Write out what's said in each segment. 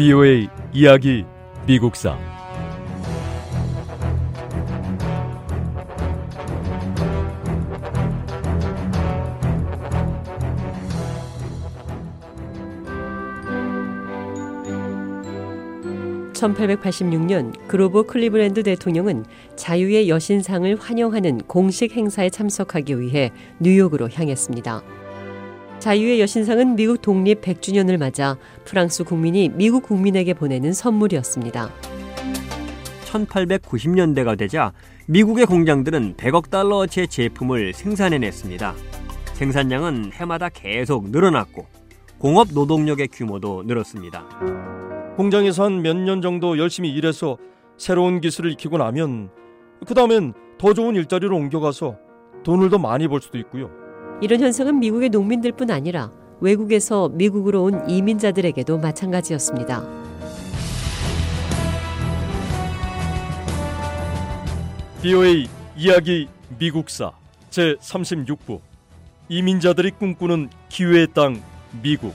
VOA 이야기 미국사 (1886년) 그로버 클리브랜드 대통령은 자유의 여신상을 환영하는 공식 행사에 참석하기 위해 뉴욕으로 향했습니다. 자유의 여신상은 미국 독립 100주년을 맞아 프랑스 국민이 미국 국민에게 보내는 선물이었습니다. 1890년대가 되자 미국의 공장들은 100억 달러어치의 제품을 생산해냈습니다. 생산량은 해마다 계속 늘어났고 공업 노동력의 규모도 늘었습니다. 공장에서 한 몇 년 정도 열심히 일해서 새로운 기술을 익히고 나면 그 다음엔 더 좋은 일자리로 옮겨가서 돈을 더 많이 벌 수도 있고요. 이런 현상은 미국의 농민들뿐 아니라 외국에서 미국으로 온 이민자들에게도 마찬가지였습니다. VOA 이야기 미국사 제 36부 이민자들이 꿈꾸는 기회의 땅 미국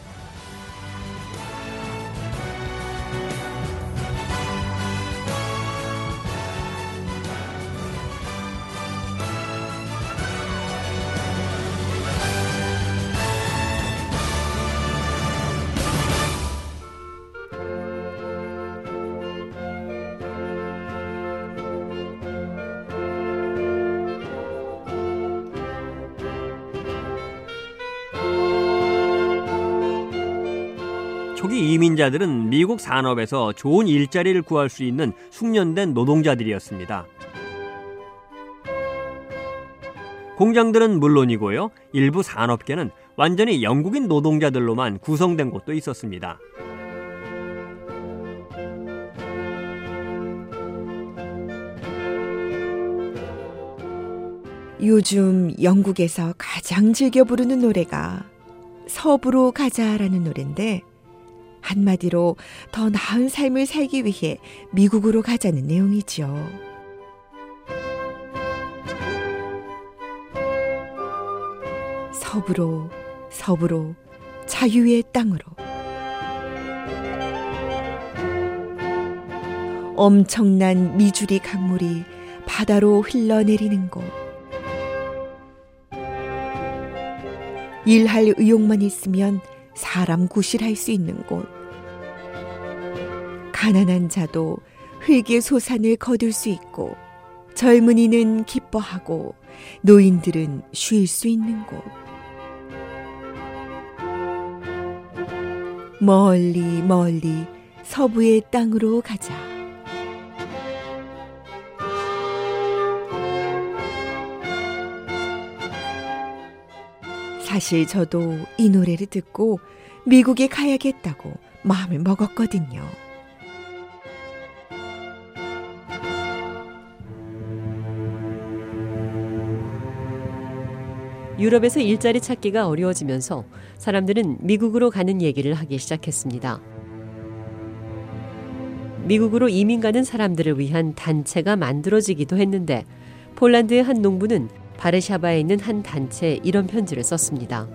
초기 이민자들은 미국 산업에서 좋은 일자리를 구할 수 있는 숙련된 노동자들이었습니다. 공장들은 물론이고요. 일부 산업계는 완전히 영국인 노동자들로만 구성된 곳도 있었습니다. 요즘 영국에서 가장 즐겨 부르는 노래가 서부로 가자라는 노래인데 한마디로 더 나은 삶을 살기 위해 미국으로 가자는 내용이죠. 서부로, 서부로, 자유의 땅으로. 엄청난 미주리 강물이 바다로 흘러내리는 곳. 일할 의욕만 있으면 사람 구실할 수 있는 곳. 가난한 자도 회개 소산을 거둘 수 있고 젊은이는 기뻐하고 노인들은 쉴 수 있는 곳. 멀리 멀리 서부의 땅으로 가자. 사실 저도 이 노래를 듣고 미국에 가야겠다고 마음을 먹었거든요. 유럽에서 일자리 찾기가 어려워지면서 사람들은 미국으로 가는 얘기를 하기 시작했습니다. 미국으로 이민 가는 사람들을 위한 단체가 만들어지기도 했는데 폴란드의 한 농부는 바르샤바에 있는 한 단체에 이런 편지를 썼습니다.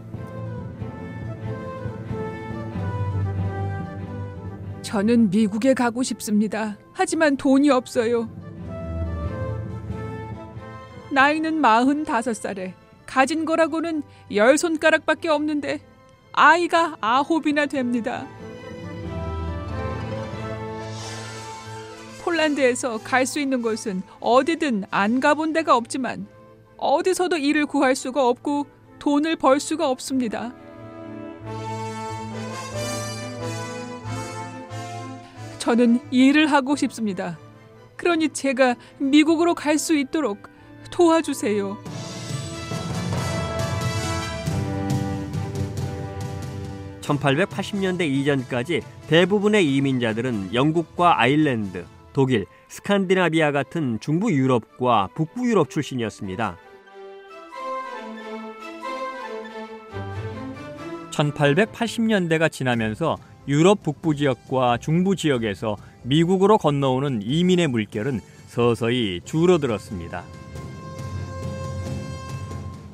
저는 미국에 가고 싶습니다. 하지만 돈이 없어요. 나이는 45살에 가진 거라고는 열 손가락밖에 없는데 아이가 아홉이나 됩니다. 폴란드에서 갈 수 있는 곳은 어디든 안 가본 데가 없지만 어디서도 일을 구할 수가 없고 돈을 벌 수가 없습니다. 저는 일을 하고 싶습니다. 그러니 제가 미국으로 갈 수 있도록 도와주세요. (1880년대) 이전까지 대부분의 이민자들은 영국과 아일랜드, 독일, 스칸디나비아 같은 중부 유럽과 북부 유럽 출신이었습니다. 1880년대가 지나면서 유럽 북부 지역과 중부 지역에서 미국으로 건너오는 이민의 물결은 서서히 줄어들었습니다.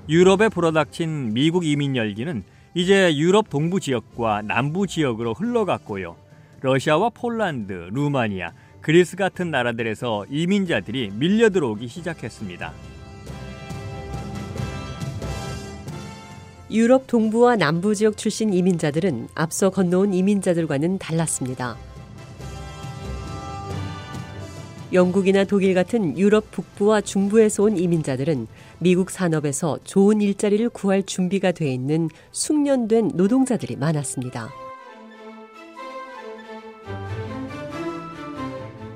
유럽에 불어닥친 미국 이민 열기는 이제 유럽 동부 지역과 남부 지역으로 흘러갔고요. 러시아와 폴란드, 루마니아, 그리스 같은 나라들에서 이민자들이 밀려 들어오기 시작했습니다. 유럽 동부와 남부 지역 출신 이민자들은 앞서 건너온 이민자들과는 달랐습니다. 영국이나 독일 같은 유럽 북부와 중부에서 온 이민자들은 미국 산업에서 좋은 일자리를 구할 준비가 돼 있는 숙련된 노동자들이 많았습니다.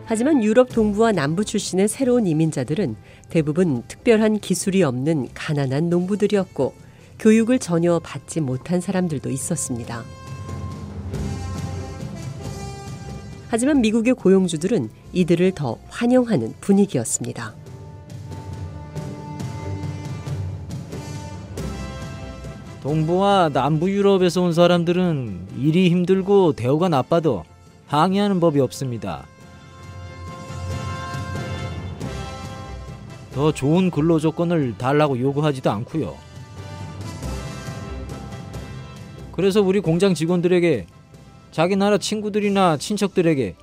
하지만 유럽 동부와 남부 출신의 새로운 이민자들은 대부분 특별한 기술이 없는 가난한 농부들이었고 교육을 전혀 받지 못한 사람들도 있었습니다. 하지만 미국의 고용주들은 이들을 더 환영하는 분위기였습니다. 동부와 남부 유럽에서 온 사람들은 일이 힘들고 대우가 나빠도 항의하는 법이 없습니다. 더 좋은 근로 조건을 달라고 요구하지도 않고요. 그래서 우리 공장 직원들에게 자기 나라 친구들이나 친척들에게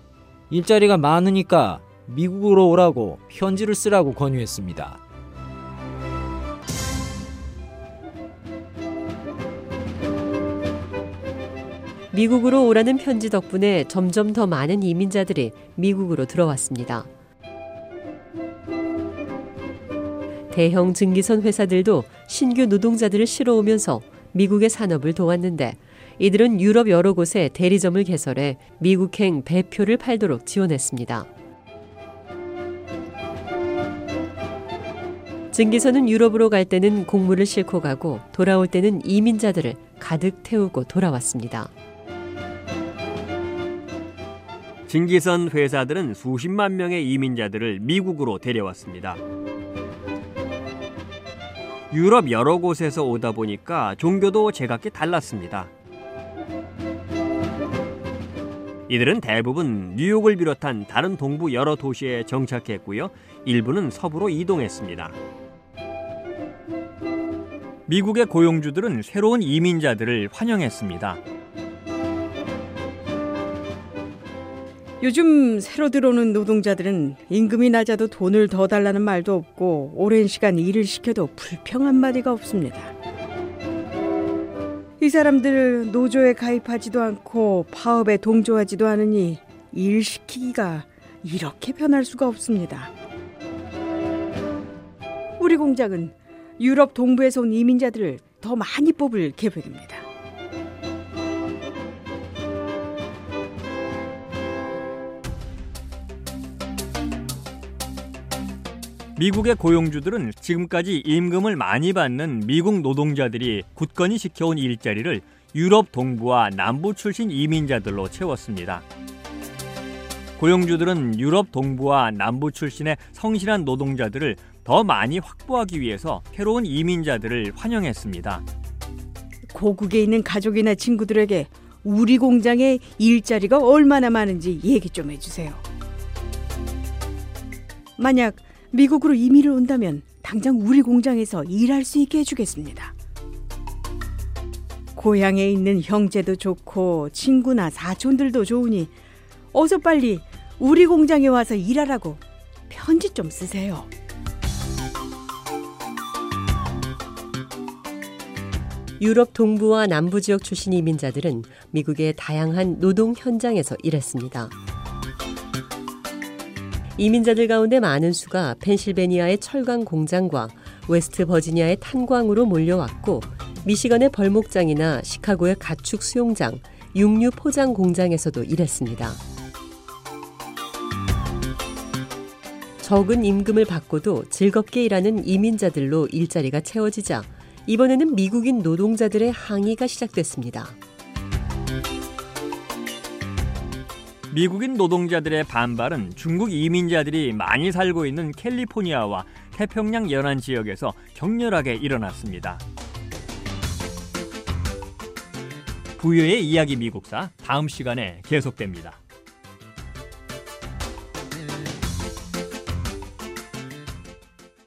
일자리가 많으니까 미국으로 오라고 편지를 쓰라고 권유했습니다. 미국으로 오라는 편지 덕분에 점점 더 많은 이민자들이 미국으로 들어왔습니다. 대형 증기선 회사들도 신규 노동자들을 실어오면서 미국의 산업을 도왔는데 이들은 유럽 여러 곳에 대리점을 개설해 미국행 배표를 팔도록 지원했습니다. 증기선은 유럽으로 갈 때는 곡물을 싣고 가고 돌아올 때는 이민자들을 가득 태우고 돌아왔습니다. 증기선 회사들은 수십만 명의 이민자들을 미국으로 데려왔습니다. 유럽 여러 곳에서 오다 보니까 종교도 제각기 달랐습니다. 이들은 대부분 뉴욕을 비롯한 다른 동부 여러 도시에 정착했고요. 일부는 서부로 이동했습니다. 미국의 고용주들은 새로운 이민자들을 환영했습니다. 요즘 새로 들어오는 노동자들은 임금이 낮아도 돈을 더 달라는 말도 없고 오랜 시간 일을 시켜도 불평 한 마디가 없습니다. 이 사람들 노조에 가입하지도 않고 파업에 동조하지도 않으니 일 시키기가 이렇게 편할 수가 없습니다. 우리 공장은 유럽 동부에서 온 이민자들을 더 많이 뽑을 계획입니다. 미국의 고용주들은 지금까지 임금을 많이 받는 미국 노동자들이 굳건히 지켜온 일자리를 유럽 동부와 남부 출신 이민자들로 채웠습니다. 고용주들은 유럽 동부와 남부 출신의 성실한 노동자들을 더 많이 확보하기 위해서 새로운 이민자들을 환영했습니다. 고국에 있는 가족이나 친구들에게 우리 공장에 일자리가 얼마나 많은지 얘기 좀 해주세요. 만약 미국으로 이민을 온다면 당장 우리 공장에서 일할 수 있게 해주겠습니다. 고향에 있는 형제도 좋고 친구나 사촌들도 좋으니 어서 빨리 우리 공장에 와서 일하라고 편지 좀 쓰세요. 유럽 동부와 남부 지역 출신 이민자들은 미국의 다양한 노동 현장에서 일했습니다. 이민자들 가운데 많은 수가 펜실베니아의 철강 공장과 웨스트 버지니아의 탄광으로 몰려왔고 미시건의 벌목장이나 시카고의 가축 수용장, 육류 포장 공장에서도 일했습니다. 적은 임금을 받고도 즐겁게 일하는 이민자들로 일자리가 채워지자 이번에는 미국인 노동자들의 항의가 시작됐습니다. 미국인 노동자들의 반발은 중국 이민자들이 많이 살고 있는 캘리포니아와 태평양 연안 지역에서 격렬하게 일어났습니다. 부여의 이야기 미국사 다음 시간에 계속됩니다.